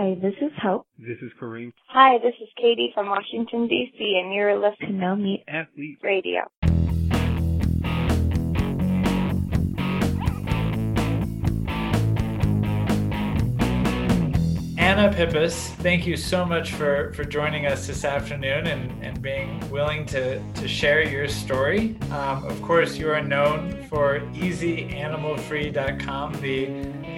Hi, this is Hope. This is Kareem. Hi, this is Katie from Washington, D.C., and you're listening to No Meat Athlete Radio. Anna Pippus, thank you so much for, for joining us this afternoon and, and being willing to, to share your story. Um, of course, you are known for easyanimalfree.com, the,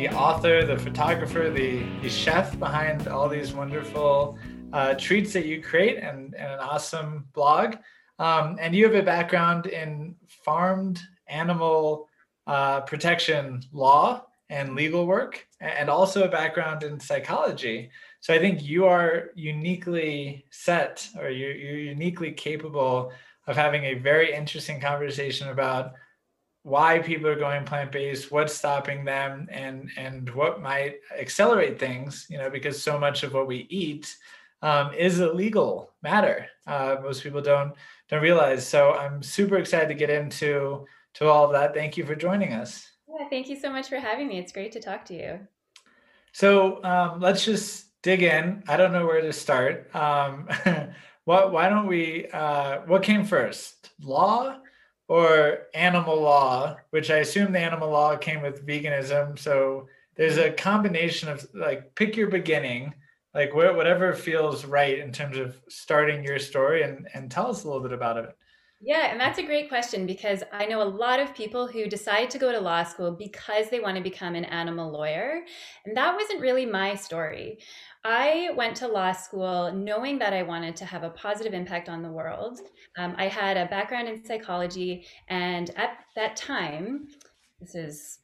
the author, the photographer, the, the chef behind all these wonderful uh, treats that you create and, and an awesome blog. Um, and you have a background in farmed animal uh, protection law and legal work and also a background in psychology. So I think you are uniquely set or you're, you're uniquely capable of having a very interesting conversation about why people are going plant-based, what's stopping them, and and what might accelerate things. You know, because so much of what we eat um, is a legal matter. Uh, most people don't don't realize. So I'm super excited to get into to all of that. Thank you for joining us. Yeah, thank you so much for having me. It's great to talk to you. So um, let's just dig in. I don't know where to start. Um, what? Why don't we? Uh, what came first, law or animal law? Which I assume the animal law came with veganism. So there's a combination of like pick your beginning, like whatever feels right in terms of starting your story, and and tell us a little bit about it. Yeah, and that's a great question because I know a lot of people who decide to go to law school because they want to become an animal lawyer. And that wasn't really my story. I went to law school knowing that I wanted to have a positive impact on the world. Um, I had a background in psychology, and at that time, this is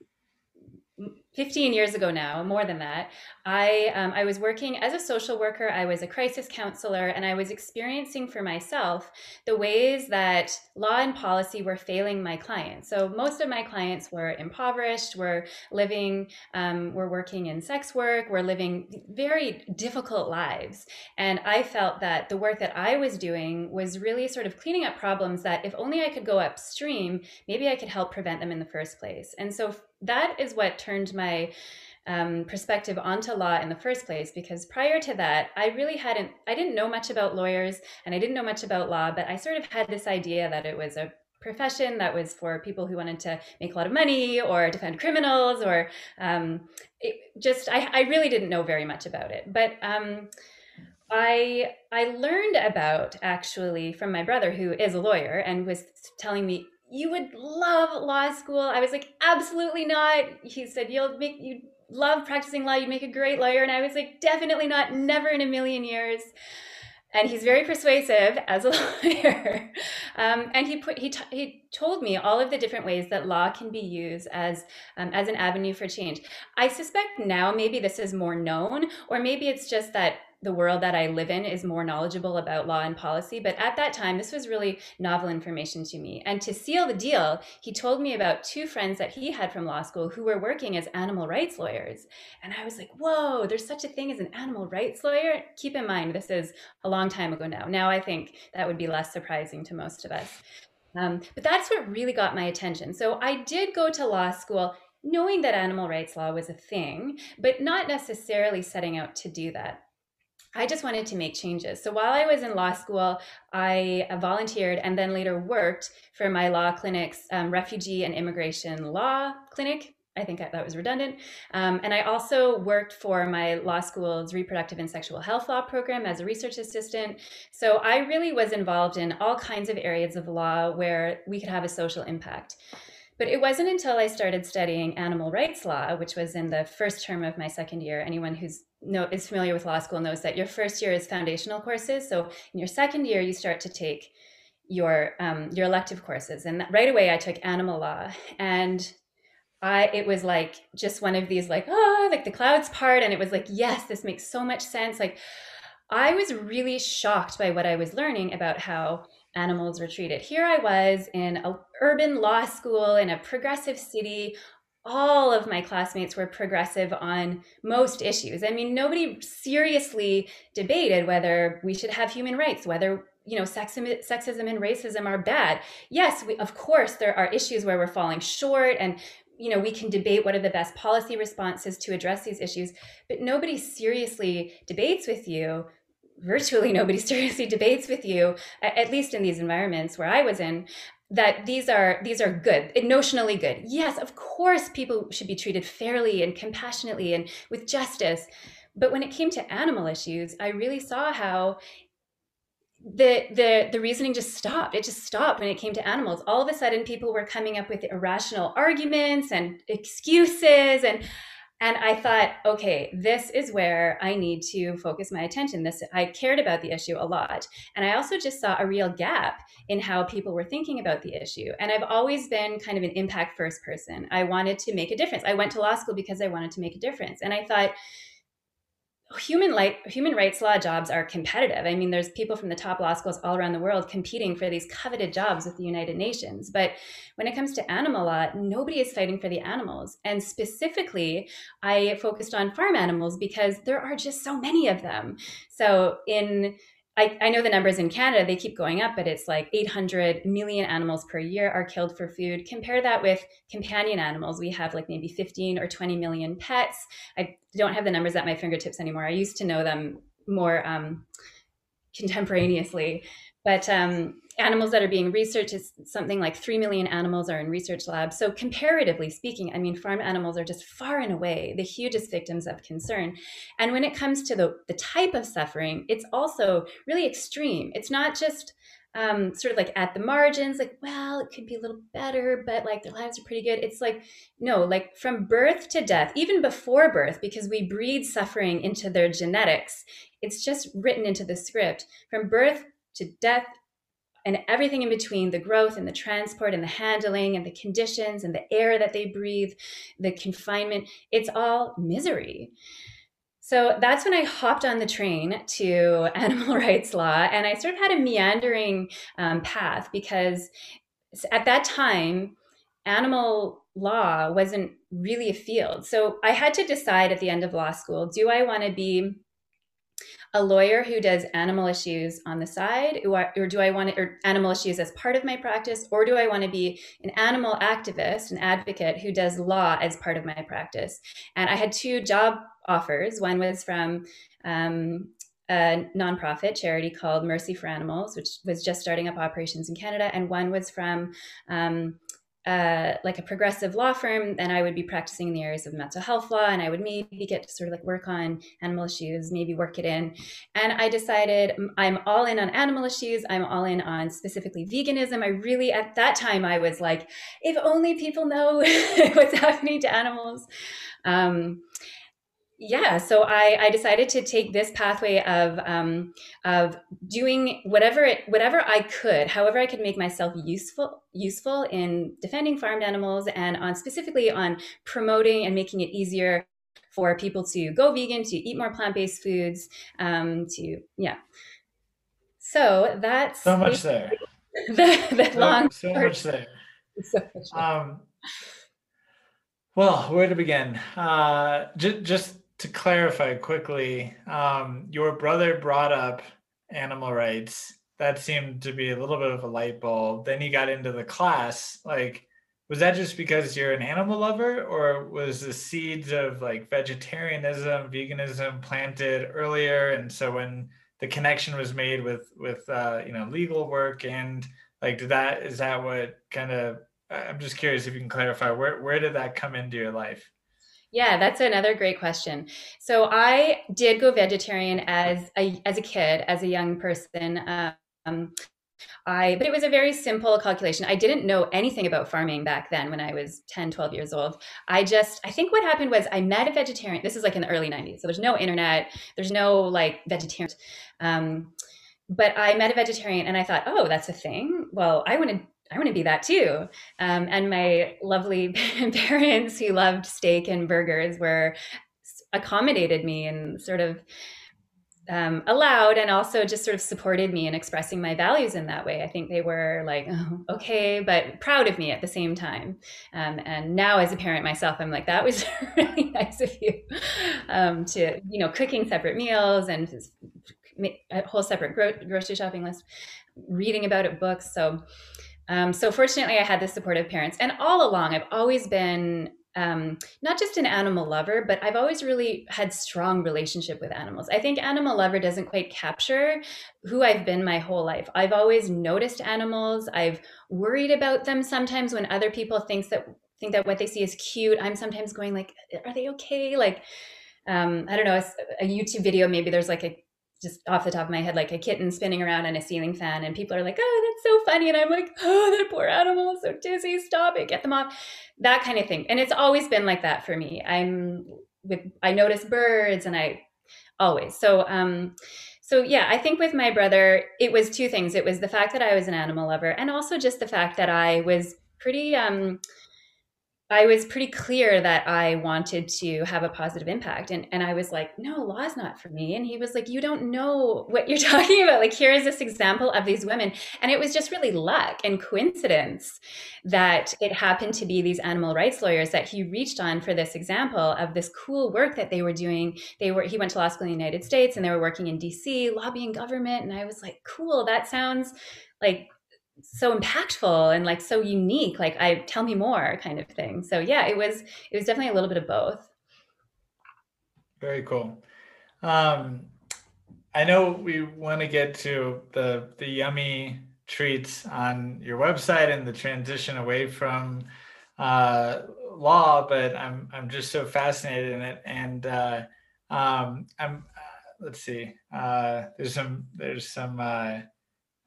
15 years ago now, more than that, I, um, I was working as a social worker. I was a crisis counselor, and I was experiencing for myself the ways that law and policy were failing my clients. So most of my clients were impoverished, were living, um, were working in sex work, were living very difficult lives. And I felt that the work that I was doing was really sort of cleaning up problems that if only I could go upstream, maybe I could help prevent them in the first place. And so that is what turned my um, perspective onto law in the first place because prior to that i really hadn't i didn't know much about lawyers and i didn't know much about law but i sort of had this idea that it was a profession that was for people who wanted to make a lot of money or defend criminals or um, just I, I, really didn't know very much about it. But um, I I learned about actually from my brother who is a lawyer and was telling me you would love law school. I was like, absolutely not. He said, you'll make, you love practicing law. You'd make a great lawyer. And I was like, definitely not, never in a million years. And he's very persuasive as a lawyer. Um, and he put, he, t- he told me all of the different ways that law can be used as, um, as an avenue for change. I suspect now maybe this is more known, or maybe it's just that the world that I live in is more knowledgeable about law and policy. But at that time, this was really novel information to me. And to seal the deal, he told me about two friends that he had from law school who were working as animal rights lawyers. And I was like, whoa, there's such a thing as an animal rights lawyer? Keep in mind, this is a long time ago now. Now I think that would be less surprising to most of us. Um, but that's what really got my attention. So I did go to law school knowing that animal rights law was a thing, but not necessarily setting out to do that. I just wanted to make changes. So while I was in law school, I volunteered and then later worked for my law clinic's um, refugee and immigration law clinic. I think that was redundant. Um, and I also worked for my law school's reproductive and sexual health law program as a research assistant. So I really was involved in all kinds of areas of law where we could have a social impact. But it wasn't until I started studying animal rights law, which was in the first term of my second year. Anyone who's know is familiar with law school knows that your first year is foundational courses. So in your second year, you start to take your um, your elective courses, and right away I took animal law, and I it was like just one of these like oh like the clouds part, and it was like yes, this makes so much sense. Like I was really shocked by what I was learning about how animals were treated. Here I was in a urban law school in a progressive city all of my classmates were progressive on most issues. I mean, nobody seriously debated whether we should have human rights, whether you know sexism sexism and racism are bad. Yes, we, of course there are issues where we're falling short and you know we can debate what are the best policy responses to address these issues but nobody seriously debates with you virtually nobody seriously debates with you at least in these environments where i was in that these are these are good notionally good. Yes of course people should be treated fairly and compassionately and with justice. But when it came to animal issues i really saw how the the the reasoning just stopped. It just stopped when it came to animals. All of a sudden people were coming up with irrational arguments and excuses and and i thought okay this is where i need to focus my attention. This i cared about the issue a lot. And i also just saw a real gap in how people were thinking about the issue. And i've always been kind of an impact first person. I wanted to make a difference. I went to law school because i wanted to make a difference. And i thought human like human rights law jobs are competitive. I mean, there's people from the top law schools all around the world competing for these coveted jobs with the United Nations. But when it comes to animal law, nobody is fighting for the animals. And specifically, I focused on farm animals because there are just so many of them. So in I, I, know the numbers in Canada, they keep going up, but it's like 800 million animals per year are killed for food. Compare that with companion animals. We have like maybe 15 or 20 million pets. I don't have the numbers at my fingertips anymore. I used to know them more um, contemporaneously. But um, animals that are being researched is something like 3 million animals are in research labs. So, comparatively speaking, I mean, farm animals are just far and away the hugest victims of concern. And when it comes to the, the type of suffering, it's also really extreme. It's not just um, sort of like at the margins, like, well, it could be a little better, but like their lives are pretty good. It's like, no, like from birth to death, even before birth, because we breed suffering into their genetics, it's just written into the script. From birth to death and everything in between the growth and the transport and the handling and the conditions and the air that they breathe, the confinement it's all misery. So that's when I hopped on the train to animal rights law and I sort of had a meandering um, path because at that time, animal law wasn't really a field. So I had to decide at the end of law school do I want to be a lawyer who does animal issues on the side, or, do I want to, or animal issues as part of my practice, or do I want to be an animal activist, an advocate who does law as part of my practice? And I had two job offers. One was from um, a nonprofit charity called Mercy for Animals, which was just starting up operations in Canada, and one was from um, uh, like a progressive law firm, then I would be practicing in the areas of mental health law, and I would maybe get to sort of like work on animal issues, maybe work it in. And I decided I'm all in on animal issues. I'm all in on specifically veganism. I really, at that time, I was like, if only people know what's happening to animals. Um, yeah so I, I decided to take this pathway of um, of doing whatever it whatever i could however i could make myself useful useful in defending farmed animals and on specifically on promoting and making it easier for people to go vegan to eat more plant-based foods um, to yeah. So that's so much there. The, the so, long so much there. So much um well where to begin? Uh just just to clarify quickly, um, your brother brought up animal rights. That seemed to be a little bit of a light bulb. Then he got into the class. Like, was that just because you're an animal lover, or was the seeds of like vegetarianism, veganism planted earlier? And so when the connection was made with with uh, you know legal work and like did that is that what kind of I'm just curious if you can clarify where where did that come into your life? Yeah, that's another great question. So I did go vegetarian as a as a kid, as a young person. Um, I but it was a very simple calculation. I didn't know anything about farming back then when I was 10, 12 years old. I just I think what happened was I met a vegetarian. This is like in the early 90s. So there's no internet, there's no like vegetarian um, but I met a vegetarian and I thought, "Oh, that's a thing. Well, I want to I want to be that too. Um, and my lovely parents who loved steak and burgers were accommodated me and sort of um, allowed and also just sort of supported me in expressing my values in that way. I think they were like, oh, okay, but proud of me at the same time. Um, and now, as a parent myself, I'm like, that was really nice of you um, to, you know, cooking separate meals and a whole separate gro- grocery shopping list, reading about it, books. So, Um, so fortunately, I had the supportive parents, and all along, I've always been um, not just an animal lover, but I've always really had strong relationship with animals. I think animal lover doesn't quite capture who I've been my whole life. I've always noticed animals. I've worried about them sometimes when other people think that think that what they see is cute. I'm sometimes going like, are they okay? Like, um, I don't know, a, a YouTube video, maybe there's like a just off the top of my head, like a kitten spinning around in a ceiling fan, and people are like, "Oh, that's so funny," and I'm like, "Oh, that poor animal is so dizzy. Stop it, get them off." That kind of thing, and it's always been like that for me. I'm with I notice birds, and I always so um so yeah i think with my brother it was two things it was the fact that i was an animal lover and also just the fact that i was pretty um I was pretty clear that I wanted to have a positive impact. And, and I was like, no, law is not for me. And he was like, you don't know what you're talking about. Like, here is this example of these women. And it was just really luck and coincidence that it happened to be these animal rights lawyers that he reached on for this example of this cool work that they were doing. They were, he went to law school in the United States and they were working in DC, lobbying government. And I was like, cool, that sounds like so impactful and like so unique like i tell me more kind of thing. So yeah it was it was definitely a little bit of both. Very cool. Um i know we want to get to the the yummy treats on your website and the transition away from uh law but i'm i'm just so fascinated in it. And uh um i'm uh, let's see uh there's some there's some uh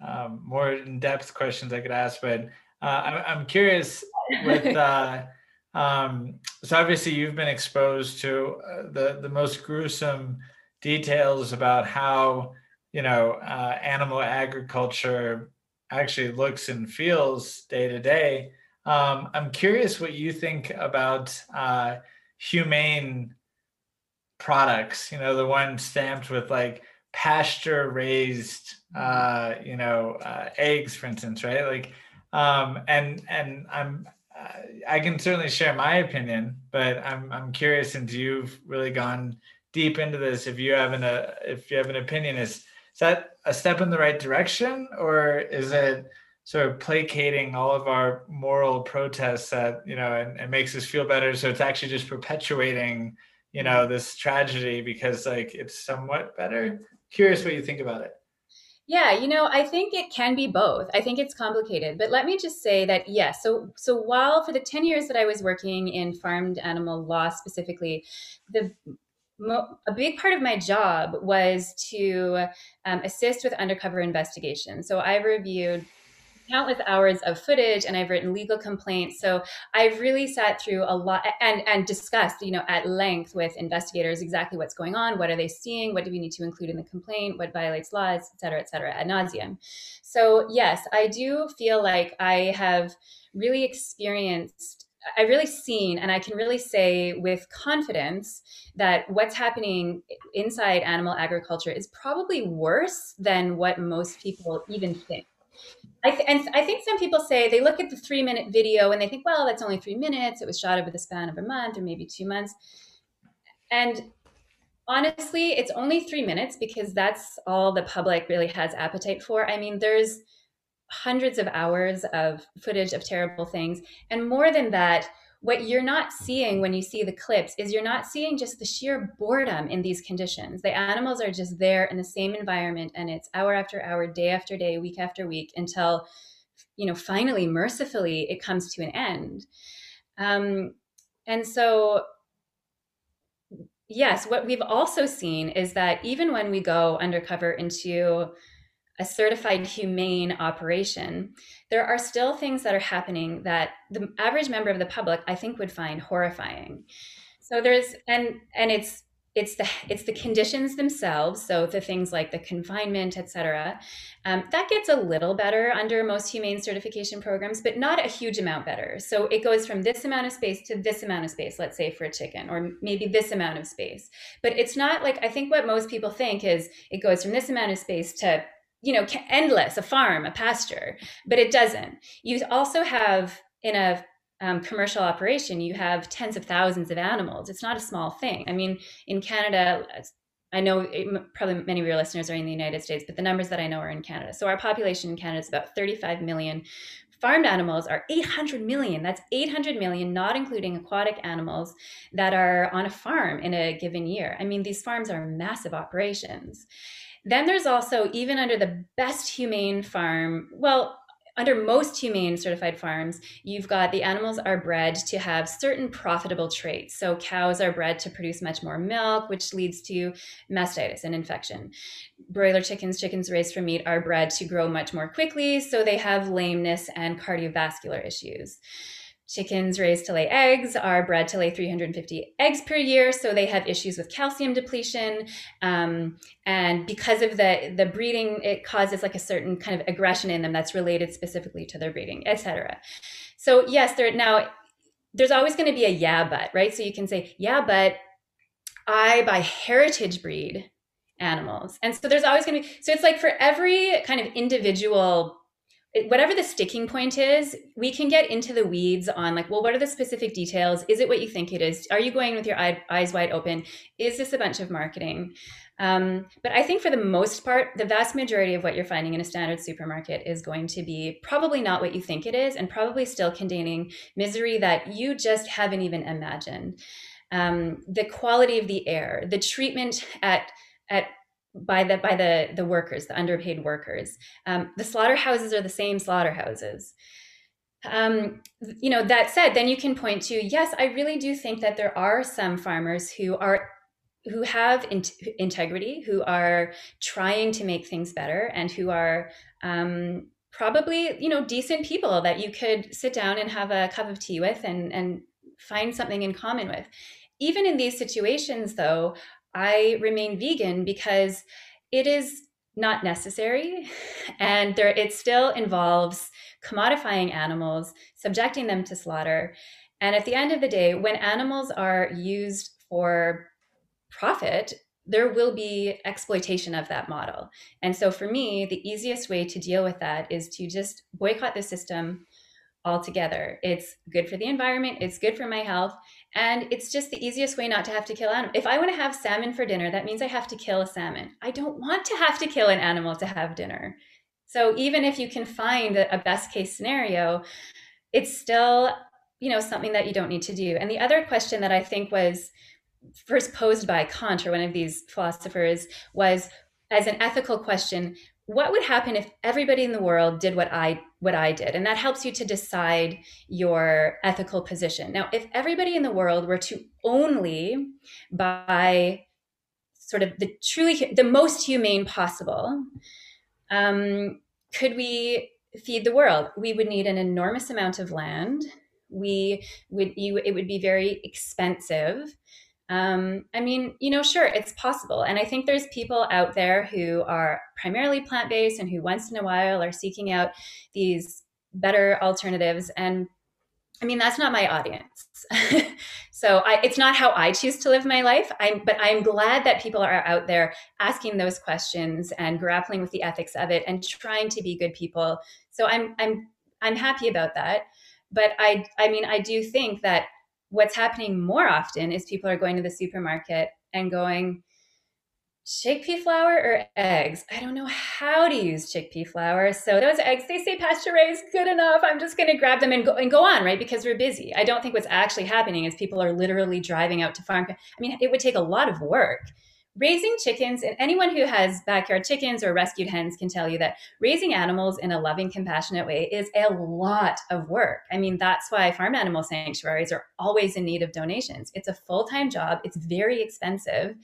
um, more in-depth questions I could ask, but uh, I'm, I'm curious with uh, um, so obviously you've been exposed to uh, the the most gruesome details about how you know uh, animal agriculture actually looks and feels day to day. Um, I'm curious what you think about uh, humane products. You know, the one stamped with like pasture raised uh you know uh, eggs for instance right? Like um and and i'm uh, i can certainly share my opinion but i'm i'm curious since you've really gone deep into this if you have an uh, if you have an opinion is is that a step in the right direction or is it sort of placating all of our moral protests that you know and, and makes us feel better so it's actually just perpetuating you know this tragedy because like it's somewhat better curious what you think about it. Yeah, you know, I think it can be both. I think it's complicated, but let me just say that yes. So, so while for the ten years that I was working in farmed animal law specifically, the a big part of my job was to um, assist with undercover investigation. So I reviewed countless hours of footage and I've written legal complaints. So I've really sat through a lot and and discussed, you know, at length with investigators exactly what's going on, what are they seeing, what do we need to include in the complaint, what violates laws, et cetera, et cetera, ad nauseum. So yes, I do feel like I have really experienced I've really seen, and I can really say with confidence that what's happening inside animal agriculture is probably worse than what most people even think. I th- and I think some people say they look at the three minute video and they think, well, that's only three minutes. It was shot over the span of a month or maybe two months. And honestly, it's only three minutes because that's all the public really has appetite for. I mean, there's hundreds of hours of footage of terrible things. And more than that, what you're not seeing when you see the clips is you're not seeing just the sheer boredom in these conditions. The animals are just there in the same environment and it's hour after hour, day after day, week after week until, you know, finally, mercifully, it comes to an end. Um, and so, yes, what we've also seen is that even when we go undercover into a certified humane operation, there are still things that are happening that the average member of the public, I think, would find horrifying. So there's and and it's it's the it's the conditions themselves so the things like the confinement et cetera um, that gets a little better under most humane certification programs but not a huge amount better so it goes from this amount of space to this amount of space let's say for a chicken or maybe this amount of space but it's not like i think what most people think is it goes from this amount of space to you know endless a farm a pasture but it doesn't you also have in a um, commercial operation you have tens of thousands of animals it's not a small thing i mean in canada i know it, probably many of your listeners are in the united states but the numbers that i know are in canada so our population in canada is about 35 million farmed animals are 800 million. That's 800 million, not including aquatic animals that are on a farm in a given year. I mean, these farms are massive operations. Then there's also, even under the best humane farm, well, under most humane certified farms, you've got the animals are bred to have certain profitable traits. So cows are bred to produce much more milk, which leads to mastitis and infection. Broiler chickens, chickens raised for meat, are bred to grow much more quickly, so they have lameness and cardiovascular issues. Chickens raised to lay eggs are bred to lay 350 eggs per year, so they have issues with calcium depletion. Um, and because of the the breeding, it causes like a certain kind of aggression in them that's related specifically to their breeding, etc. So yes, there now there's always going to be a yeah but right. So you can say yeah, but I buy heritage breed animals, and so there's always going to be so it's like for every kind of individual whatever the sticking point is, we can get into the weeds on like, well, what are the specific details? Is it what you think it is? Are you going with your eyes wide open? Is this a bunch of marketing? Um, but I think for the most part, the vast majority of what you're finding in a standard supermarket is going to be probably not what you think it is, and probably still containing misery that you just haven't even imagined. Um, the quality of the air, the treatment at at by the by the the workers, the underpaid workers. Um, the slaughterhouses are the same slaughterhouses. Um, you know that said, then you can point to yes, I really do think that there are some farmers who are who have in- integrity, who are trying to make things better, and who are um, probably you know decent people that you could sit down and have a cup of tea with and and find something in common with. Even in these situations, though, I remain vegan because it is not necessary and there it still involves commodifying animals, subjecting them to slaughter. And at the end of the day, when animals are used for profit, there will be exploitation of that model. And so for me, the easiest way to deal with that is to just boycott the system altogether. It's good for the environment, it's good for my health, and it's just the easiest way not to have to kill animals. If I want to have salmon for dinner, that means I have to kill a salmon. I don't want to have to kill an animal to have dinner. So even if you can find a best case scenario, it's still, you know, something that you don't need to do. And the other question that I think was first posed by Kant or one of these philosophers was as an ethical question, what would happen if everybody in the world did what I what I did? And that helps you to decide your ethical position. Now, if everybody in the world were to only buy sort of the truly the most humane possible, um, could we feed the world? We would need an enormous amount of land. We would you it would be very expensive um, I mean, you know, sure, it's possible. And I think there's people out there who are primarily plant based and who once in a while are seeking out these better alternatives. And I mean, that's not my audience. so I, it's not how I choose to live my life. I'm, but I'm glad that people are out there asking those questions and grappling with the ethics of it and trying to be good people. So I'm, I'm, I'm happy about that. But I, I mean, I do think that what's happening more often is people are going to the supermarket and going, chickpea flour or eggs? I don't know how to use chickpea flour. So those eggs, they say pasture raised, good enough. I'm just going to grab them and go, and go on, right? Because we're busy. I don't think what's actually happening is people are literally driving out to farm. I mean, it would take a lot of work raising chickens and anyone who has backyard chickens or rescued hens can tell you that raising animals in a loving compassionate way is a lot of work. I mean that's why farm animal sanctuaries are always in need of donations. It's a full-time job. It's very expensive.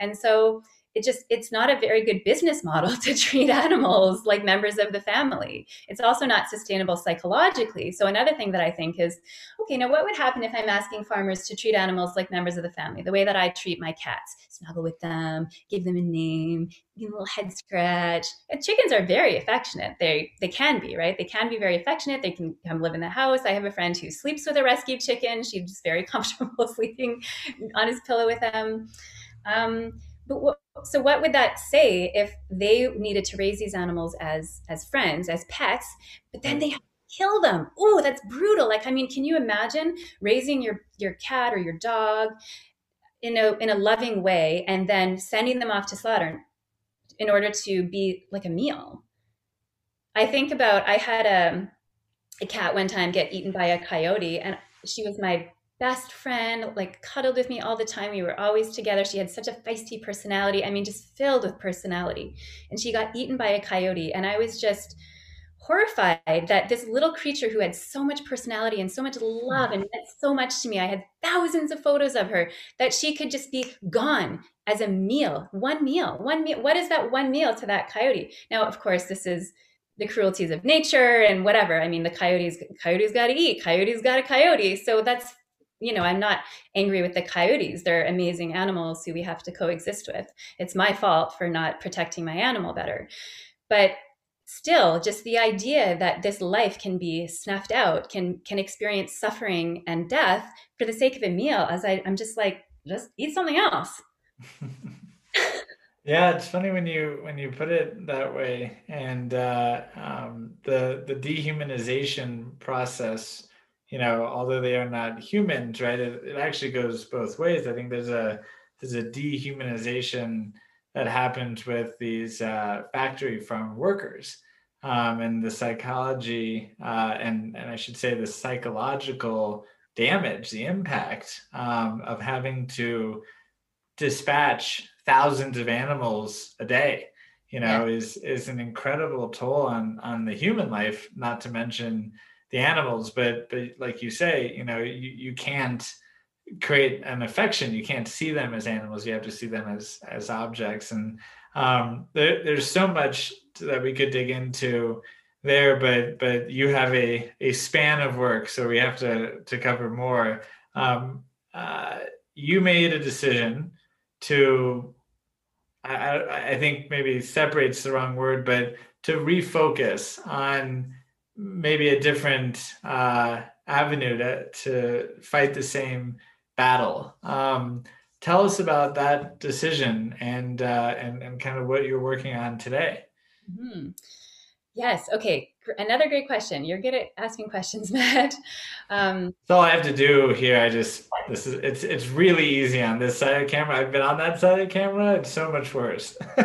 And so it just it's not a very good business model to treat animals like members of the family. It's also not sustainable psychologically. So another thing that i think is okay now what would happen if i'm asking farmers to treat animals like members of the family? The way that i treat my cats snuggle with them give them a name give them a little head scratch. And chickens are very affectionate. They they can be right? They can be very affectionate. They can come live in the house. I have a friend who sleeps with a rescued chicken. She's very comfortable sleeping on his pillow with them. Um, but what, so what would that say if they needed to raise these animals as as friends, as pets, but then they kill them? Oh, that's brutal. Like I mean, can you imagine raising your your cat or your dog in a in a loving way and then sending them off to slaughter in order to be like a meal? I think about I had a a cat one time get eaten by a coyote, and she was my best friend, like cuddled with me all the time. We were always together. She had such a feisty personality. I mean, just filled with personality. And she got eaten by a coyote. And I was just horrified that this little creature who had so much personality and so much love and meant so much to me, I had thousands of photos of her, that she could just be gone as a meal, one meal, one meal. What is that one meal to that coyote? Now, of course, this is the cruelties of nature and whatever. I mean, the coyotes, coyotes got to eat, coyotes got a coyote. So that's, you know, I'm not angry with the coyotes. They're amazing animals who we have to coexist with. It's my fault for not protecting my animal better. But still just the idea that this life can be snuffed out can can experience suffering and death for the sake of a meal as I, i'm just like just eat something else yeah it's funny when you when you put it that way and uh, um, the the dehumanization process you know although they are not humans right it, it actually goes both ways i think there's a there's a dehumanization that happens with these uh, factory farm workers um, and the psychology uh, and and I should say the psychological damage, the impact um, of having to dispatch thousands of animals a day. You know, yeah. is is an incredible toll on on the human life. Not to mention the animals, but but like you say, you know, you you can't create an affection. You can't see them as animals. You have to see them as as objects. And um, there, there's so much that we could dig into there but but you have a a span of work so we have to to cover more. Um, uh, you made a decision to I, I think maybe separates the wrong word but to refocus on maybe a different uh, avenue to, to fight the same battle. Um, tell us about that decision and uh, and and kind of what you're working on today. Mm-hmm. Yes. Okay. Another great question. You're good at asking questions, Matt. Um, That's all I have to do here. I just this is it's it's really easy on this side of the camera. I've been on that side of the camera. It's so much worse.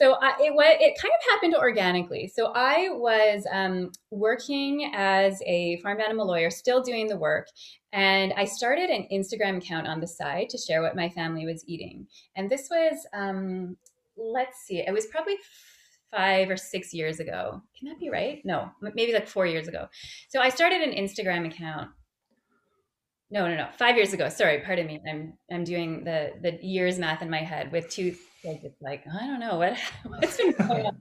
so I, it it kind of happened organically. So I was um, working as a farm animal lawyer, still doing the work, and I started an Instagram account on the side to share what my family was eating. And this was, um, let's see, it was probably five or six years ago. Can that be right? No, maybe like four years ago. So I started an Instagram account no no no. Five years ago. Sorry pardon me. I'm i'm doing the the years math in my head with two kids. It's like i don't know. What what's been going on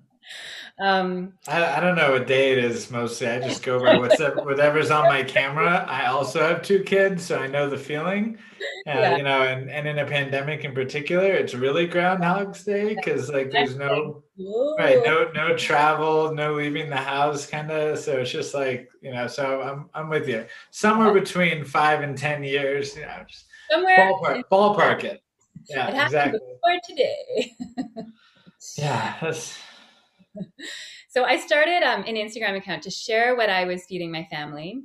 um I, I don't know what day it is mostly. I just go by whatever whatever's on my camera. I also have two kids so i know the feeling. Uh, yeah. you know and, and in a pandemic in particular it's really groundhog's day because like there's no right no no travel no leaving the house kind of so it's just like you know so i'm i'm with you. Somewhere between five and ten years you know just somewhere ballpark, ballpark it. Yeah it exactly. for today. Yeah that's so I started um, an Instagram account to share what I was feeding my family,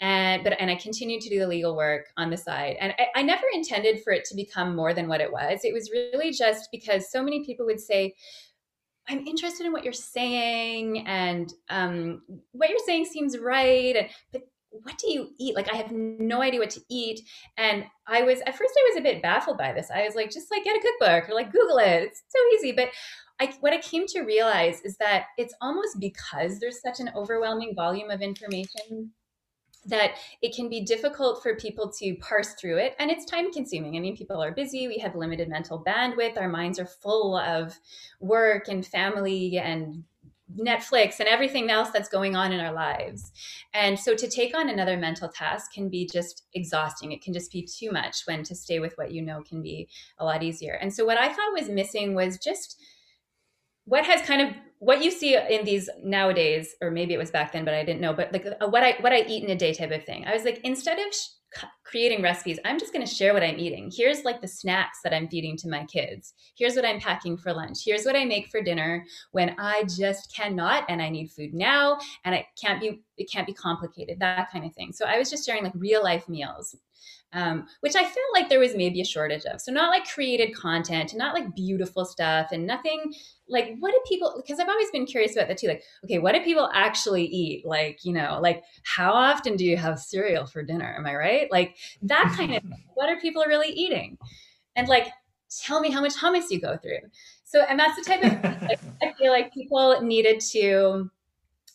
and but and I continued to do the legal work on the side. And I, I never intended for it to become more than what it was. It was really just because so many people would say, I'm interested in what you're saying, and um, what you're saying seems right. And, But what do you eat? Like, I have no idea what to eat. And I was, at first, I was a bit baffled by this. I was like, just like get a cookbook or like Google it. It's so easy. But I, what I came to realize is that it's almost because there's such an overwhelming volume of information that it can be difficult for people to parse through it and it's time consuming. I mean, people are busy, we have limited mental bandwidth, our minds are full of work and family and Netflix and everything else that's going on in our lives. And so to take on another mental task can be just exhausting. It can just be too much when to stay with what you know can be a lot easier. And so what I thought was missing was just what has kind of what you see in these nowadays or maybe it was back then but i didn't know but like uh, what i what i eat in a day type of thing. I was like instead of creating recipes. I'm just going to share what I'm eating. Here's like the snacks that I'm feeding to my kids. Here's what I'm packing for lunch. Here's what I make for dinner when I just cannot and I need food now and it can't be it can't be complicated. That kind of thing. So I was just sharing like real life meals um, which I felt like there was maybe a shortage of. So not like created content, not like beautiful stuff, and nothing like what do people? Because I've always been curious about that too. Like, okay, what do people actually eat? Like, you know, like how often do you have cereal for dinner? Am I right? Like that kind of. what are people really eating? And like, tell me how much hummus you go through. So, and that's the type of like, I feel like people needed to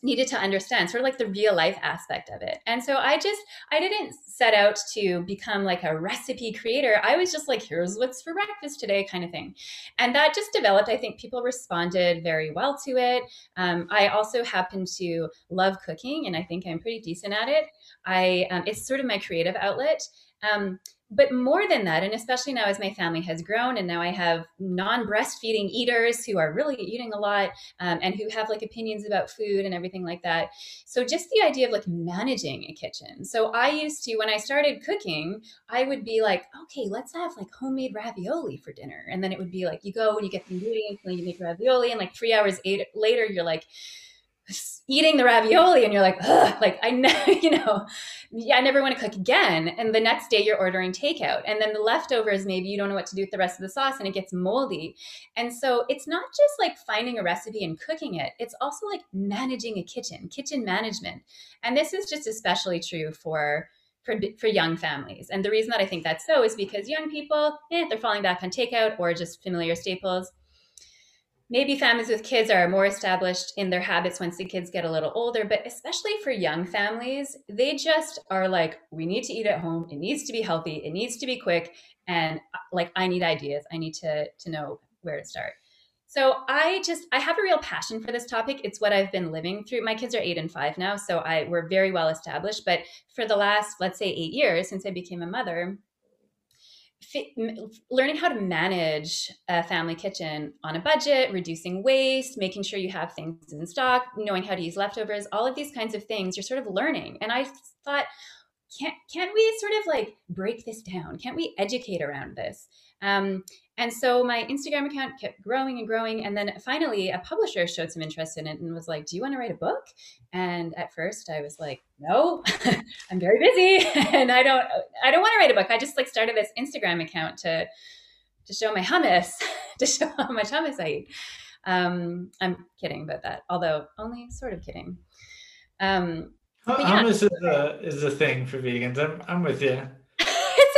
needed to understand sort of like the real life aspect of it. And so i just i didn't set out to become like a recipe creator. I was just like here's what's for breakfast today kind of thing. And that just developed. I think people responded very well to it. Um, i also happen to love cooking and i think i'm pretty decent at it. I um, it's sort of my creative outlet. Um, but more than that, and especially now as my family has grown, and now I have non breastfeeding eaters who are really eating a lot um, and who have like opinions about food and everything like that. So, just the idea of like managing a kitchen. So, I used to, when I started cooking, I would be like, okay, let's have like homemade ravioli for dinner. And then it would be like, you go and you get the ingredients and you make ravioli, and like three hours later, you're like, eating the ravioli and you're like, like I know, you know, yeah, I never want to cook again. And the next day you're ordering takeout. And then the leftovers, maybe you don't know what to do with the rest of the sauce and it gets moldy. And so it's not just like finding a recipe and cooking it, it's also like managing a kitchen, kitchen management. And this is just especially true for for, for young families. And the reason that I think that's so is because young people, eh, they're falling back on takeout or just familiar staples maybe families with kids are more established in their habits once the kids get a little older but especially for young families they just are like we need to eat at home. It needs to be healthy. It needs to be quick. And uh, like i need ideas. I need to to know where to start. So i just i have a real passion for this topic. It's what i've been living through. My kids are eight and five now so i we're very well established. But for the last let's say eight years since i became a mother learning how to manage a family kitchen on a budget, reducing waste, making sure you have things in stock, knowing how to use leftovers, all of these kinds of things you're sort of learning. And I thought, can't can't we sort of like break this down? Can't we educate around this? Um, and so my Instagram account kept growing and growing. And then finally, a publisher showed some interest in it and was like, Do you want to write a book? And at first, I was like, No, I'm very busy, and I don't, I don't want to write a book. I just like started this Instagram account to to show my hummus, to show how much hummus I eat. Um, I'm kidding about that, although only sort of kidding. Um, yeah. Hummus is a is a thing for vegans. I'm I'm with you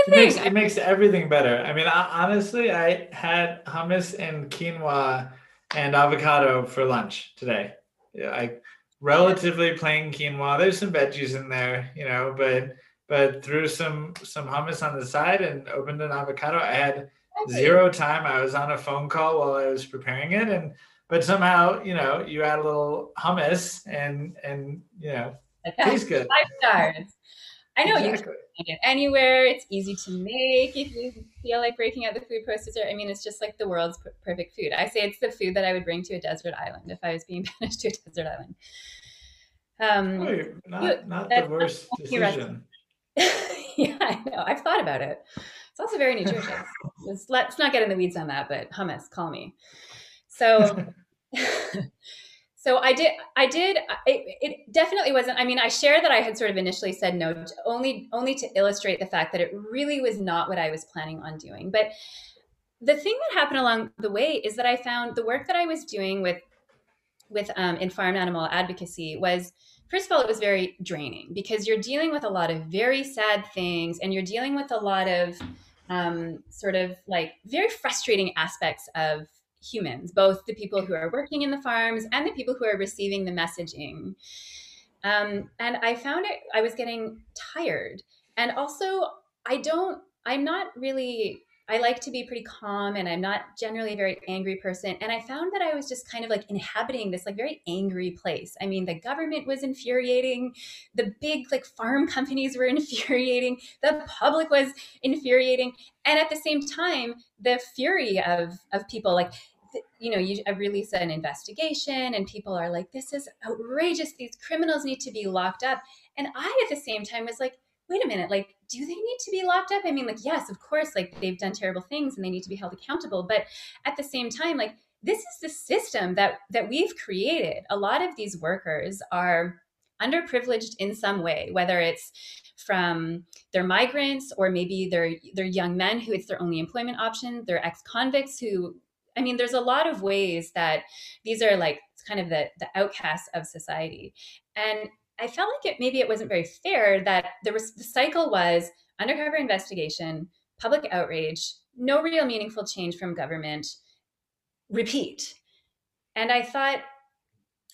it makes, it makes everything better. I mean, I, honestly, I had hummus and quinoa and avocado for lunch today. Yeah, I relatively plain quinoa. There's some veggies in there, you know, but but threw some some hummus on the side and opened an avocado. I had zero time. I was on a phone call while I was preparing it, and but somehow, you know, you add a little hummus and and you know, tastes good. Five stars. I know exactly. you can get anywhere. It's easy to make if you feel like breaking out the food processor. I mean, it's just like the world's perfect food. I say it's the food that I would bring to a desert island if I was being banished to a desert island. Um, oh, not, not the worst decision. yeah, I know. I've thought about it. It's also very nutritious. let's not get in the weeds on that, but hummus, call me. So. So i did i did it, it, definitely wasn't i mean i shared that i had sort of initially said no to, only only to illustrate the fact that it really was not what i was planning on doing. But the thing that happened along the way is that i found the work that i was doing with with um, in farm animal advocacy was first of all it was very draining because you're dealing with a lot of very sad things and you're dealing with a lot of um, sort of like very frustrating aspects of humans, both the people who are working in the farms and the people who are receiving the messaging. Um, and I found it, I was getting tired. And also, I don't, I'm not really, I like to be pretty calm and I'm not generally a very angry person. And I found that I was just kind of like inhabiting this like very angry place. I mean, the government was infuriating, the big like farm companies were infuriating, the public was infuriating. And at the same time, the fury of, of people like, you know, you release an investigation and people are like, this is outrageous. These criminals need to be locked up. And I, at the same time, was like, wait a minute, like, do they need to be locked up? I mean, like, yes, of course, like they've done terrible things and they need to be held accountable. But at the same time, like, this is the system that that we've created. A lot of these workers are underprivileged in some way, whether it's from their migrants or maybe they're they're young men who it's their only employment option, they're ex-convicts who I mean, there's a lot of ways that these are like kind of the the outcasts of society. And I felt like it maybe it wasn't very fair that there was the cycle was undercover investigation, public outrage, no real meaningful change from government, repeat. And I thought,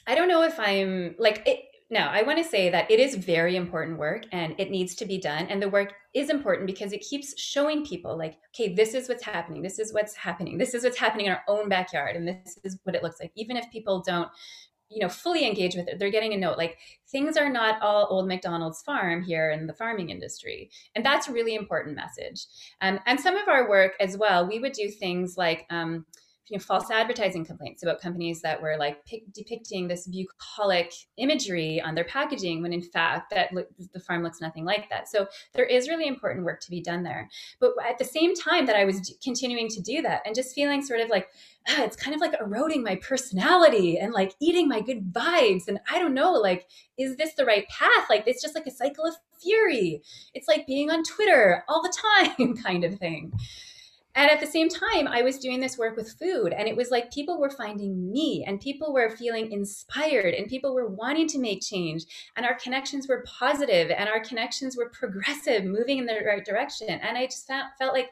I don't know if I'm like it, now, I want to say that it is very important work and it needs to be done. And the work is important because it keeps showing people, like, okay, this is what's happening. This is what's happening. This is what's happening in our own backyard. And this is what it looks like. Even if people don't, you know, fully engage with it, they're getting a note like things are not all old MacDonald's farm here in the farming industry. And that's a really important message. Um, and some of our work as well, we would do things like, um, you know, false advertising complaints about companies that were like pic- depicting this bucolic imagery on their packaging when in fact that lo- the farm looks nothing like that. So there is really important work to be done there. But at the same time that I was d- continuing to do that and just feeling sort of like ah, it's kind of like eroding my personality and like eating my good vibes and I don't know like is this the right path? Like it's just like a cycle of fury. It's like being on Twitter all the time kind of thing. And at the same time, I was doing this work with food, and it was like people were finding me, and people were feeling inspired, and people were wanting to make change, and our connections were positive, and our connections were progressive, moving in the right direction. And I just felt, felt like,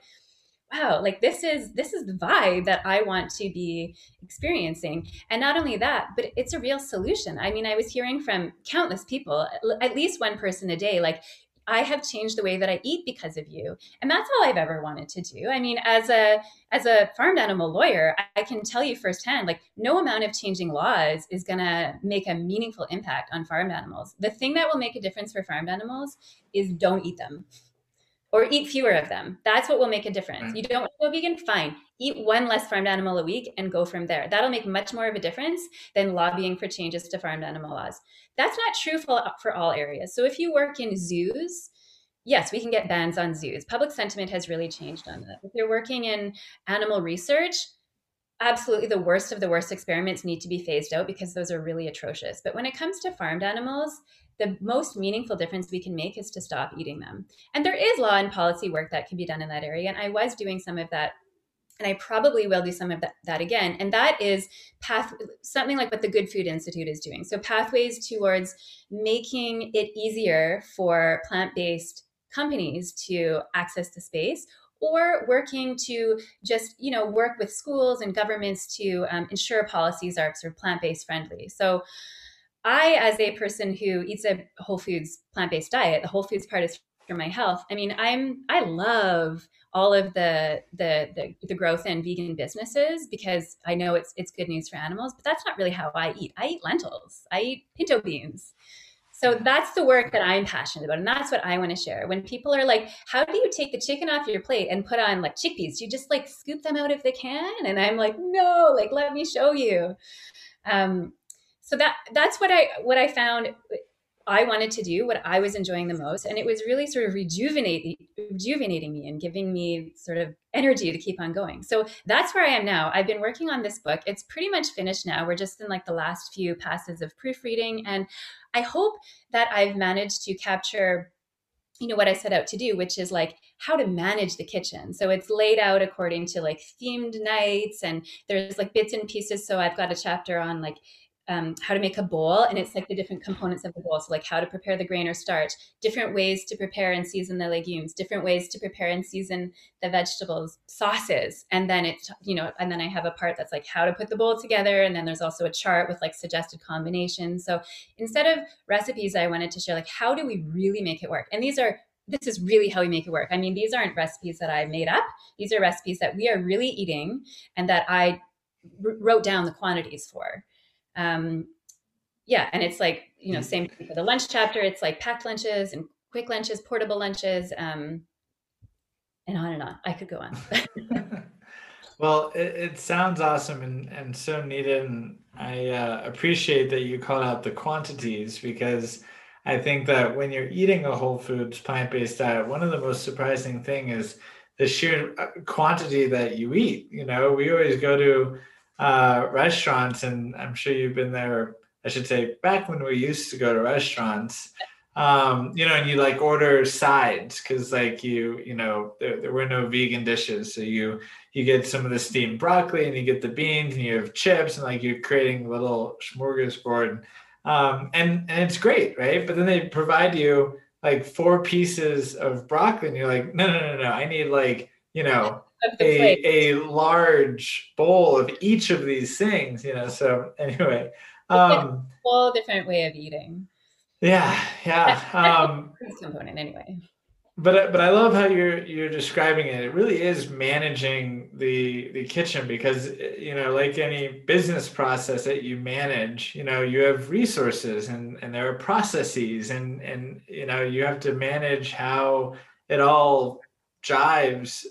wow, like this is this is the vibe that I want to be experiencing. And not only that, but it's a real solution. I mean, I was hearing from countless people, at least one person a day, like I have changed the way that I eat because of you. And that's all I've ever wanted to do. I mean, as a as a farmed animal lawyer, I can tell you firsthand, like no amount of changing laws is gonna make a meaningful impact on farmed animals. The thing that will make a difference for farmed animals is don't eat them or eat fewer of them. That's what will make a difference. You don't go vegan, fine. Eat one less farmed animal a week and go from there. That'll make much more of a difference than lobbying for changes to farmed animal laws. That's not true for, for all areas. So if you work in zoos, yes, we can get bans on zoos. Public sentiment has really changed on that. If you're working in animal research, absolutely the worst of the worst experiments need to be phased out because those are really atrocious. But when it comes to farmed animals, the most meaningful difference we can make is to stop eating them. And there is law and policy work that can be done in that area. And I was doing some of that. And I probably will do some of that, that again. And that is path something like what the Good Food Institute is doing. So pathways towards making it easier for plant-based companies to access the space or working to just you know work with schools and governments to um, ensure policies are sort of plant-based friendly so I, as a person who eats a whole foods plant based diet, the whole foods part is for my health. I mean, I'm I love all of the, the the the growth in vegan businesses because I know it's it's good news for animals, but that's not really how I eat. I eat lentils. I eat pinto beans. So that's the work that I'm passionate about. And that's what I want to share. When people are like, how do you take the chicken off your plate and put on like chickpeas? You just like scoop them out if they can? And I'm like, no, like, let me show you. Um, so that that's what I what I found I wanted to do, what I was enjoying the most, and it was really sort of rejuvenating rejuvenating me and giving me sort of energy to keep on going. So that's where I am now. I've been working on this book. It's pretty much finished now. We're just in like the last few passes of proofreading and I hope that I've managed to capture you know what I set out to do, which is like how to manage the kitchen. So it's laid out according to like themed nights and there's like bits and pieces. So I've got a chapter on like um, how to make a bowl and it's like the different components of the bowl so like how to prepare the grain or starch different ways to prepare and season the legumes different ways to prepare and season the vegetables sauces and then it's you know and then i have a part that's like how to put the bowl together and then there's also a chart with like suggested combinations so instead of recipes i wanted to share like how do we really make it work and these are this is really how we make it work. I mean, these aren't recipes that I made up. These are recipes that we are really eating and that I wrote down the quantities for um, yeah, and it's like you know, mm. same for the lunch chapter. It's like packed lunches and quick lunches, portable lunches, um, and on and on. I could go on. well, it, it, sounds awesome and, and so needed, and I uh, appreciate that you call out the quantities because I think that when you're eating a whole foods plant-based diet, one of the most surprising thing is the sheer uh, quantity that you eat. You know, we always go to uh, restaurants, and I'm sure you've been there. I should say, back when we used to go to restaurants, um, you know, and you like order sides because like you, you know, there, there were no vegan dishes, so you you get some of the steamed broccoli and you get the beans and you have chips and like you're creating a little smorgasbord, um, and and it's great, right? But then they provide you like four pieces of broccoli and you're like no no no no i need like you know a, a large bowl of each of these things you know so anyway um whole different way of eating. Yeah yeah um component anyway. but but I love how you're you're describing it. It really is managing the the kitchen because you know, like any business process that you manage, you know, you have resources and and there are processes and and you know you have to manage how it all jives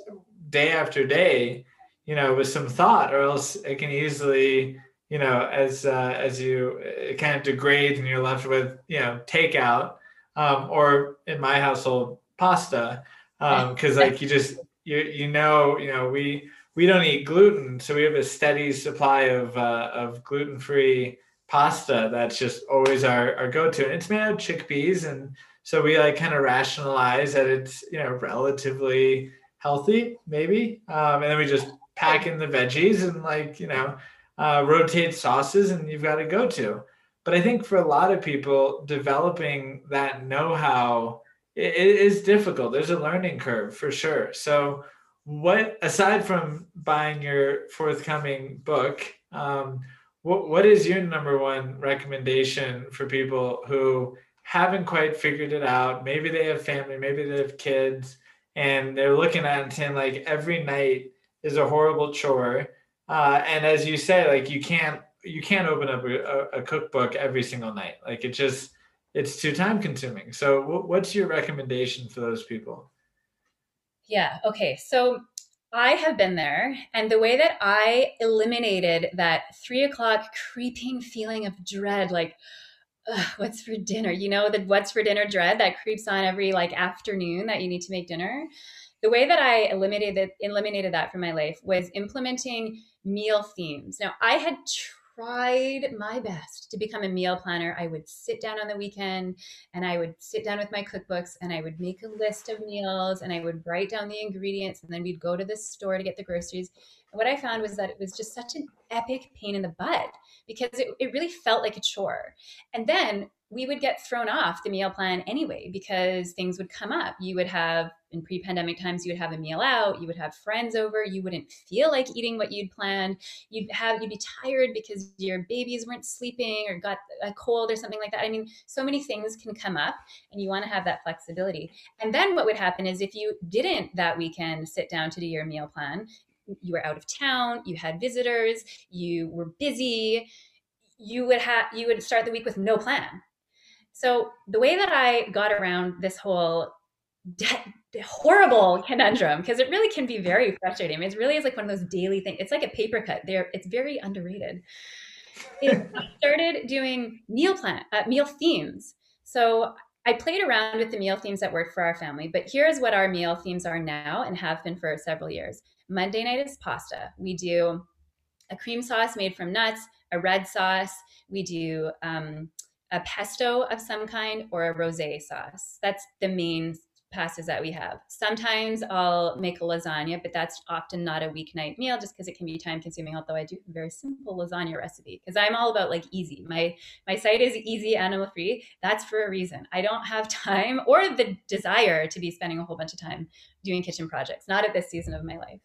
day after day, you know, with some thought, or else it can easily you know as uh, as you it kind of degrades and you're left with you know takeout um, or in my household pasta because um, like you just you you know you know we we don't eat gluten so we have a steady supply of uh, of gluten free pasta that's just always our, our go-to and it's made of chickpeas and so we like kind of rationalize that it's you know relatively healthy maybe um, and then we just pack in the veggies and like you know uh, rotate sauces and you've got a go-to but i think for a lot of people developing that know-how it is difficult. There's a learning curve for sure. So, what aside from buying your forthcoming book, um, what what is your number one recommendation for people who haven't quite figured it out? Maybe they have family, maybe they have kids, and they're looking at and saying like every night is a horrible chore. Uh, and as you say, like you can't you can't open up a, a cookbook every single night. Like it just it's too time consuming. So, what's your recommendation for those people? Yeah. Okay. So, I have been there, and the way that I eliminated that three o'clock creeping feeling of dread, like, what's for dinner? You know, the what's for dinner dread that creeps on every like afternoon that you need to make dinner. The way that I eliminated eliminated that from my life was implementing meal themes. Now, I had tried my best to become a meal planner. I would sit down on the weekend and I would sit down with my cookbooks and I would make a list of meals and I would write down the ingredients and then we'd go to the store to get the groceries. What I found was that it was just such an epic pain in the butt because it, it really felt like a chore. And then we would get thrown off the meal plan anyway because things would come up. You would have in pre-pandemic times you would have a meal out, you would have friends over, you wouldn't feel like eating what you'd planned. You'd have you'd be tired because your babies weren't sleeping or got a cold or something like that. I mean, so many things can come up and you want to have that flexibility. And then what would happen is if you didn't that weekend sit down to do your meal plan, you were out of town, you had visitors, you were busy, you would have you would start the week with no plan so the way that I got around this whole de- horrible conundrum, because it really can be very frustrating. It really is like one of those daily things. It's like a paper cut. There, it's very underrated. It started doing meal plan, uh, meal themes. So I played around with the meal themes that work for our family, but here's what our meal themes are now and have been for several years. Monday night is pasta. We do a cream sauce made from nuts, a red sauce. We do um, a pesto of some kind or a rosé sauce. That's the main pastas that we have. Sometimes I'll make a lasagna, but that's often not a weeknight meal just because it can be time consuming. Although I do a very simple lasagna recipe because I'm all about like easy. My my site is easy animal free. That's for a reason. I don't have time or the desire to be spending a whole bunch of time doing kitchen projects. Not at this season of my life.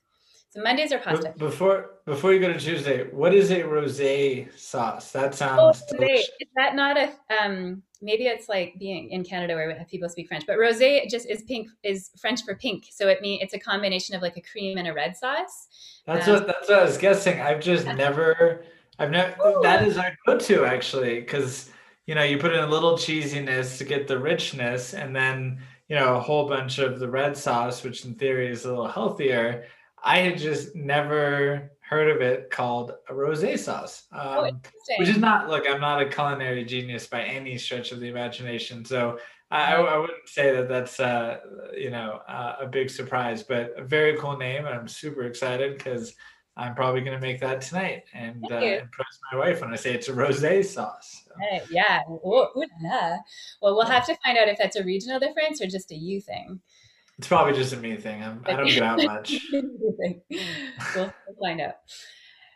So Mondays are pasta. Before before you go to Tuesday, what is a rosé sauce? That sounds oh, Is that not a um maybe it's like being in Canada where people speak French, but rosé just is pink is French for pink. So it mean it's a combination of like a cream and a red sauce. That's um, what that's what I was guessing. I've just never I've never Ooh. that is our go-to actually because you know you put in a little cheesiness to get the richness and then you know a whole bunch of the red sauce which in theory is a little healthier I had just never heard of it called a rosé sauce, Oh, um, which is not. Look, I'm not a culinary genius by any stretch of the imagination, so I, I wouldn't say that that's uh, you know uh, a big surprise, but a very cool name, and I'm super excited because I'm probably going to make that tonight and uh, impress my wife when I say it's a rosé sauce. So. Hey, yeah. Ooh, ooh, Well, we'll have to find out if that's a regional difference or just a you thing. It's probably just a me thing. I'm, I do not get out much. we'll, we'll find out.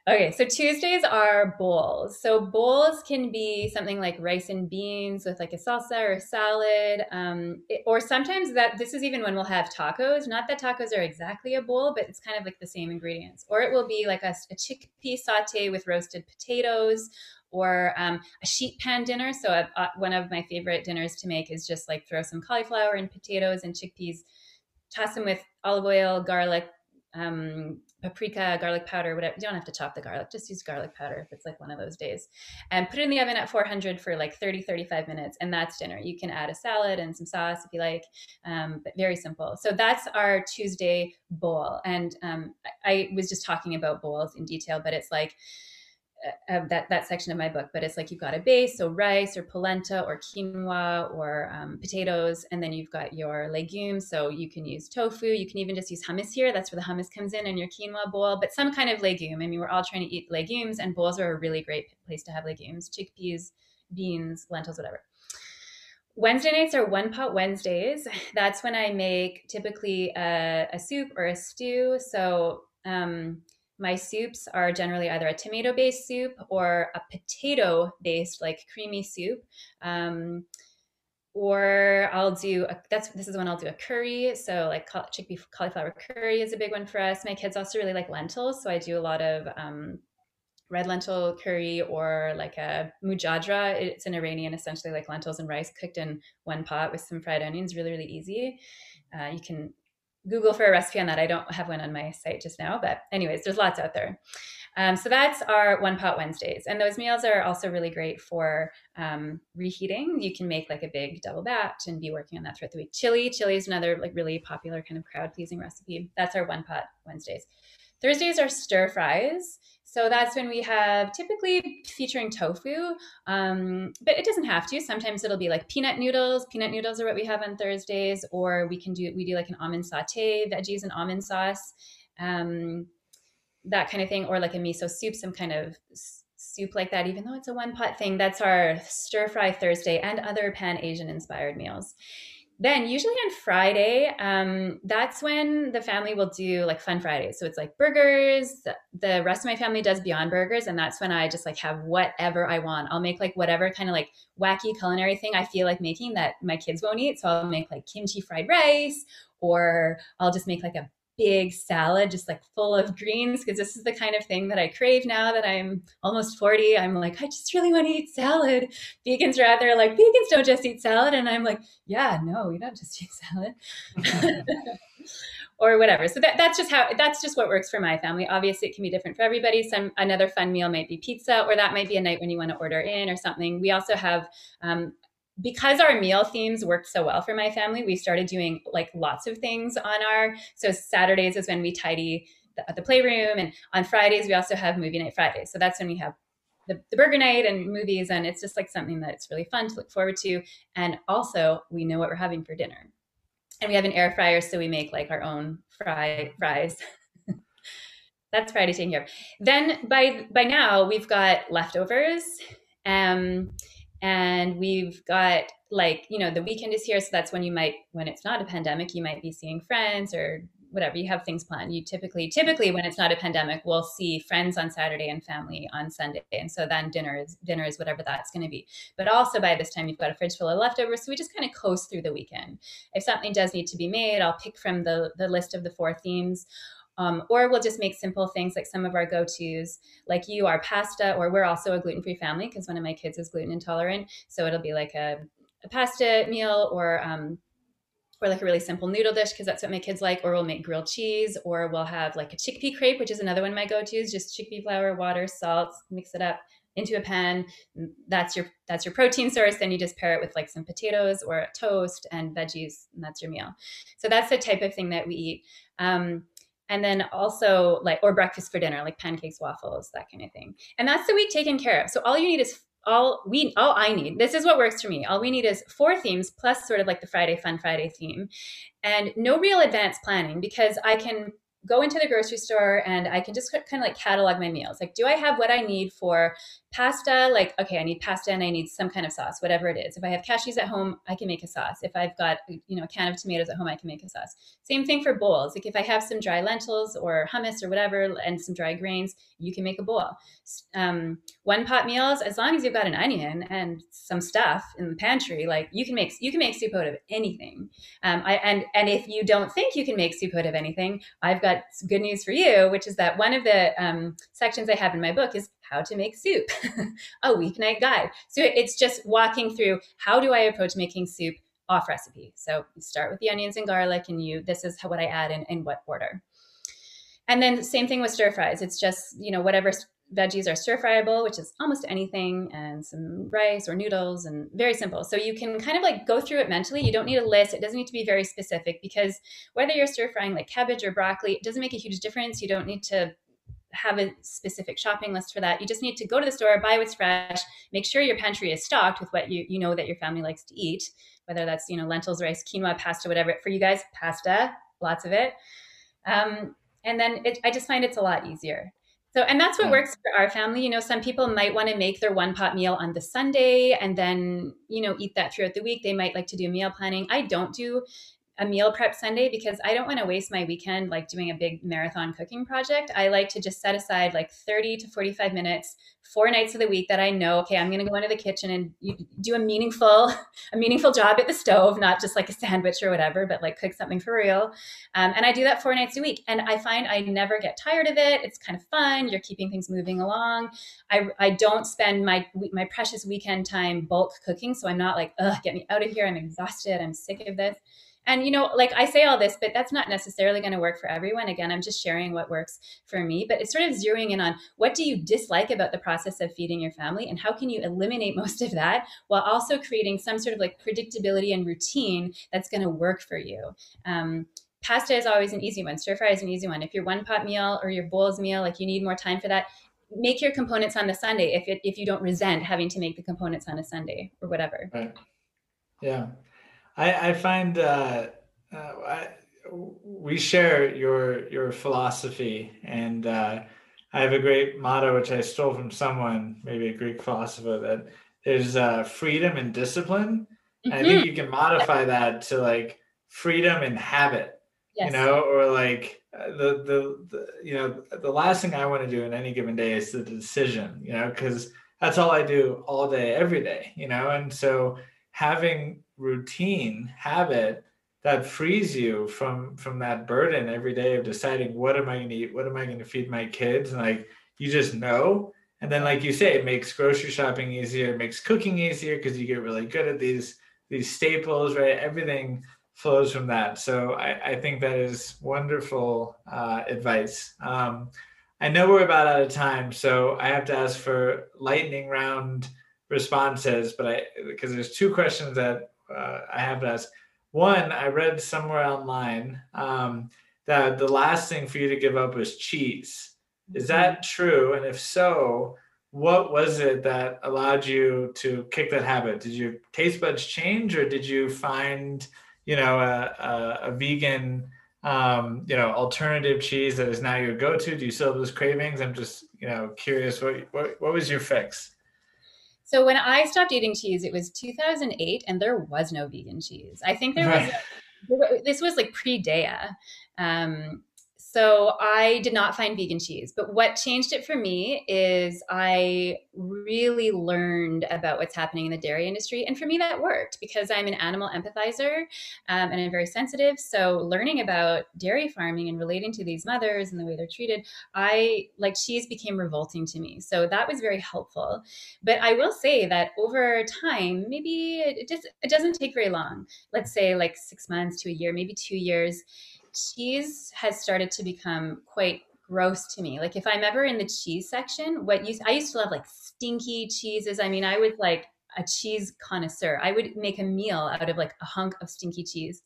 Okay, so Tuesdays are bowls. So bowls can be something like rice and beans with like a salsa or a salad, um, it, or sometimes that this is even when we'll have tacos. Not that tacos are exactly a bowl, but it's kind of like the same ingredients. Or it will be like a, a chickpea saute with roasted potatoes, or um, a sheet pan dinner. So uh, uh, one of my favorite dinners to make is just like throw some cauliflower and potatoes and chickpeas, toss them with olive oil, garlic, um, paprika, garlic powder, whatever. You don't have to chop the garlic, just use garlic powder if it's like one of those days. And put it in the oven at 400 for like 30, 35 minutes. And that's dinner. You can add a salad and some sauce if you like, um, but very simple. So that's our Tuesday bowl. And um, I, I was just talking about bowls in detail, but it's like, of that that section of my book but it's like you've got a base so rice or polenta or quinoa or um, potatoes and then you've got your legumes so you can use tofu you can even just use hummus here that's where the hummus comes in in your quinoa bowl but some kind of legume i mean we're all trying to eat legumes and bowls are a really great place to have legumes chickpeas beans lentils whatever Wednesday nights are one pot Wednesdays. That's when I make typically a, a soup or a stew. So um, my soups are generally either a tomato based soup or a potato based, like creamy soup. Um, or I'll do a, that's this is when I'll do a curry. So like chickpea cauliflower curry is a big one for us. My kids also really like lentils, so I do a lot of um, red lentil curry or like a mujadra. It's an Iranian, essentially like lentils and rice cooked in one pot with some fried onions. Really, really easy. Uh, you can Google for a recipe on that. I don't have one on my site just now, but anyways, there's lots out there. Um, so that's our one pot Wednesdays, and those meals are also really great for um, reheating. You can make like a big double batch and be working on that throughout the week. Chili, chili is another like really popular kind of crowd pleasing recipe. That's our one pot Wednesdays. Thursdays are stir fries. So that's when we have typically featuring tofu, um, but it doesn't have to. Sometimes it'll be like peanut noodles. Peanut noodles are what we have on Thursdays, or we can do we do like an almond saute, veggies and almond sauce, um, that kind of thing, or like a miso soup, some kind of soup like that. Even though it's a one pot thing, that's our stir fry Thursday and other Pan Asian inspired meals then usually on friday um, that's when the family will do like fun fridays. So it's like burgers. The rest of my family does beyond burgers and that's when i just like have whatever i want. I'll make like whatever kind of like wacky culinary thing i feel like making that my kids won't eat. So i'll make like kimchi fried rice or i'll just make like a big salad, just like full of greens, because this is the kind of thing that I crave now that I'm almost 40. I'm like, I just really want to eat salad. Vegans are out there like, vegans don't just eat salad. And I'm like, yeah, no, we don't just eat salad. or whatever. So that, that's just how that's just what works for my family. Obviously, it can be different for everybody. Some another fun meal might be pizza, or that might be a night when you want to order in or something. We also have um, because our meal themes worked so well for my family, we started doing like lots of things on our. So Saturdays is when we tidy the, the playroom, and on Fridays we also have movie night Fridays. So that's when we have the, the, burger night and movies, and it's just like something that's really fun to look forward to. And also, we know what we're having for dinner, and we have an air fryer, so we make like our own fry fries. that's Friday taken care of. Then by by now we've got leftovers. Um, and we've got like you know the weekend is here so that's when you might when it's not a pandemic you might be seeing friends or whatever you have things planned. You typically typically when it's not a pandemic we'll see friends on saturday and family on sunday. And so then dinner is dinner is whatever that's going to be. But also by this time you've got a fridge full of leftovers so we just kind of coast through the weekend. If something does need to be made i'll pick from the the list of the four themes um, or we'll just make simple things like some of our go tos, like you are pasta, or we're also a gluten free family because one of my kids is gluten intolerant. So it'll be like a, a pasta meal or, um, or like a really simple noodle dish because that's what my kids like. Or we'll make grilled cheese, or we'll have like a chickpea crepe, which is another one of my go tos, just chickpea flour, water, salt, mix it up into a pan that's your that's your protein source then you just pair it with like some potatoes or toast and veggies and that's your meal so that's the type of thing that we eat um, and then also like or breakfast for dinner like pancakes waffles that kind of thing. And that's the week taken care of. So all you need is all we all i need this is what works for me. All we need is four themes plus sort of like the friday fun friday theme. And no real advanced planning because i can go into the grocery store and I can just kind of like catalog my meals. Like, do I have what I need for pasta? Like, okay, I need pasta and I need some kind of sauce, whatever it is. If I have cashews at home, I can make a sauce. If I've got, you know, a can of tomatoes at home, I can make a sauce. Same thing for bowls. Like, if I have some dry lentils or hummus or whatever and some dry grains, you can make a bowl. Um, one pot meals, as long as you've got an onion and some stuff in the pantry, like you can make you can make soup out of anything. Um, I, and and if you don't think you can make soup out of anything, I've got good news for you, which is that one of the um, sections I have in my book is how to make soup, a weeknight guide. So it's just walking through how do I approach making soup off recipe. So you start with the onions and garlic, and you this is what I add in, in what order. And then same thing with stir fries. It's just you know whatever veggies are stir fryable, which is almost anything, and some rice or noodles, and very simple. So you can kind of like go through it mentally. You don't need a list. It doesn't need to be very specific because whether you're stir frying like cabbage or broccoli, it doesn't make a huge difference. You don't need to have a specific shopping list for that. You just need to go to the store, buy what's fresh, make sure your pantry is stocked with what you you know that your family likes to eat, whether that's you know lentils, rice, quinoa, pasta, whatever. For you guys, pasta, lots of it. Um, and then it, I just find it's a lot easier. So, and that's what works for our family. You know, some people might want to make their one pot meal on the Sunday and then, you know, eat that throughout the week. They might like to do meal planning. I don't do a meal prep Sunday because I don't want to waste my weekend like doing a big marathon cooking project. I like to just set aside like 30 to 45 minutes, four nights of the week that I know, okay, I'm going to go into the kitchen and do a meaningful, a meaningful job at the stove, not just like a sandwich or whatever, but like cook something for real. Um, and I do that four nights a week. And I find I never get tired of it. It's kind of fun. You're keeping things moving along. I, I don't spend my, my precious weekend time bulk cooking. So I'm not like, ugh, get me out of here. I'm exhausted. I'm sick of this. And, you know, like I say all this, but that's not necessarily going to work for everyone. Again, I'm just sharing what works for me, but it's sort of zeroing in on what do you dislike about the process of feeding your family and how can you eliminate most of that while also creating some sort of like predictability and routine that's going to work for you. Um, pasta is always an easy one. Stir fry is an easy one. If your one pot meal or your bowls meal, like you need more time for that, make your components on the Sunday if it, if you don't resent having to make the components on a Sunday or whatever. Right. Yeah. I, I find uh, uh, I, we share your your philosophy, and uh, I have a great motto which I stole from someone, maybe a Greek philosopher, that there's uh, freedom and discipline. Mm-hmm. And I think mm-hmm. you can modify that to like freedom and habit, yes. you know, or like uh, the, the the you know the last thing I want to do in any given day is the decision, you know, because that's all I do all day, every day, you know, and so having routine habit that frees you from from that burden every day of deciding what am i going to eat? What am i going to feed my kids? And like you just know. And then like you say it makes grocery shopping easier it makes cooking easier because you get really good at these these staples right? Everything flows from that. So i, I think that is wonderful uh, advice. Um, i know we're about out of time so i have to ask for lightning round responses but i because there's two questions that uh, I have to ask. One, I read somewhere online um, that the last thing for you to give up was cheese. Is that mm-hmm. true? And if so, what was it that allowed you to kick that habit? Did your taste buds change, or did you find, you know, a, a, a vegan, um, you know, alternative cheese that is now your go-to? Do you still have those cravings? I'm just, you know, curious. What what, what was your fix? So when I stopped eating cheese, it was 2008, and there was no vegan cheese. I think there right. was. A, this was like pre-Daiya. Um, so I did not find vegan cheese. But what changed it for me is I really learned about what's happening in the dairy industry. And for me, that worked because I'm an animal empathizer um, and I'm very sensitive. So learning about dairy farming and relating to these mothers and the way they're treated, I like cheese became revolting to me. So that was very helpful. But I will say that over time, maybe it just it doesn't take very long. Let's say like six months to a year, maybe two years cheese has started to become quite gross to me. Like if I'm ever in the cheese section, what you I used to love like stinky cheeses. I mean, I was like a cheese connoisseur. I would make a meal out of like a hunk of stinky cheese.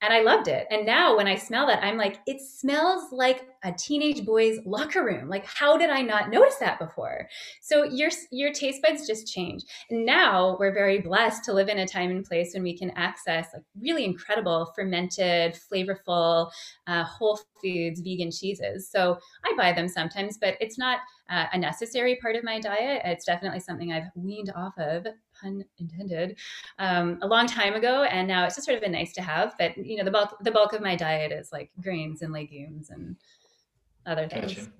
And I loved it. And now when I smell that, I'm like, it smells like a teenage boy's locker room. Like, how did I not notice that before? So your your taste buds just change. And now we're very blessed to live in a time and place when we can access like really incredible fermented, flavorful, uh, whole foods, vegan cheeses. So I buy them sometimes, but it's not uh, a necessary part of my diet. It's definitely something I've weaned off of, pun intended, um, a long time ago, and now it's just sort of a nice to have. But you know, the bulk the bulk of my diet is like grains and legumes and other things. Gotcha.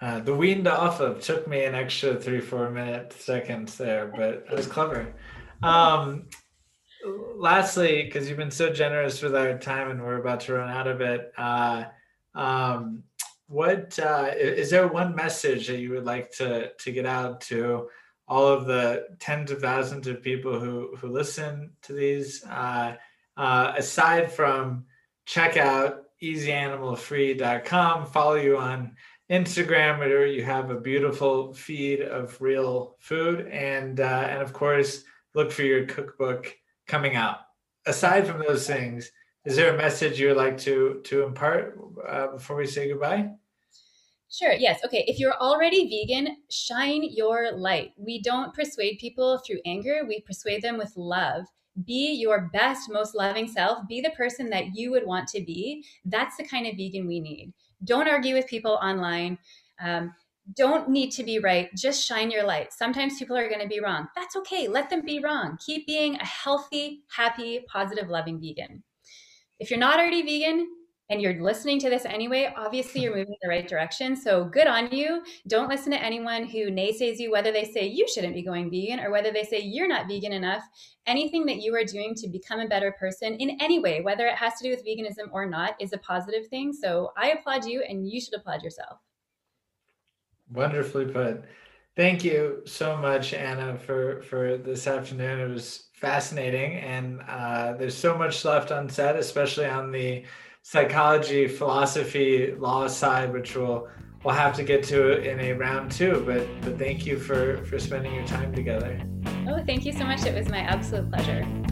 Uh, the weaned off of took me an extra three four minute seconds there, but it was clever. Um, lastly, because you've been so generous with our time and we're about to run out of it. Uh, um, what uh, is there one message that you would like to to get out to all of the tens of thousands of people who who listen to these. Uh, uh, aside from check out easyanimalfree.com follow you on instagram where you have a beautiful feed of real food. And uh, and of course look for your cookbook coming out. Aside from those things is there a message you would like to to impart uh, before we say goodbye Sure. Yes. Okay. If you're already vegan, shine your light. We don't persuade people through anger, we persuade them with love. Be your best, most loving self. Be the person that you would want to be. That's the kind of vegan we need. Don't argue with people online. Um, don't need to be right. Just shine your light. Sometimes people are going to be wrong. That's okay. Let them be wrong. Keep being a healthy, happy, positive, loving vegan. If you're not already vegan, and you're listening to this anyway, obviously you're moving in the right direction. So good on you. Don't listen to anyone who naysays you, whether they say you shouldn't be going vegan or whether they say you're not vegan enough. Anything that you are doing to become a better person in any way, whether it has to do with veganism or not, is a positive thing. So I applaud you and you should applaud yourself. Wonderfully put. Thank you so much, Anna, for, for this afternoon. It was fascinating. And uh, there's so much left unsaid, especially on the psychology, philosophy, law side, which we'll we'll have to get to in a round two. But but thank you for for spending your time together. Oh, thank you so much. It was my absolute pleasure.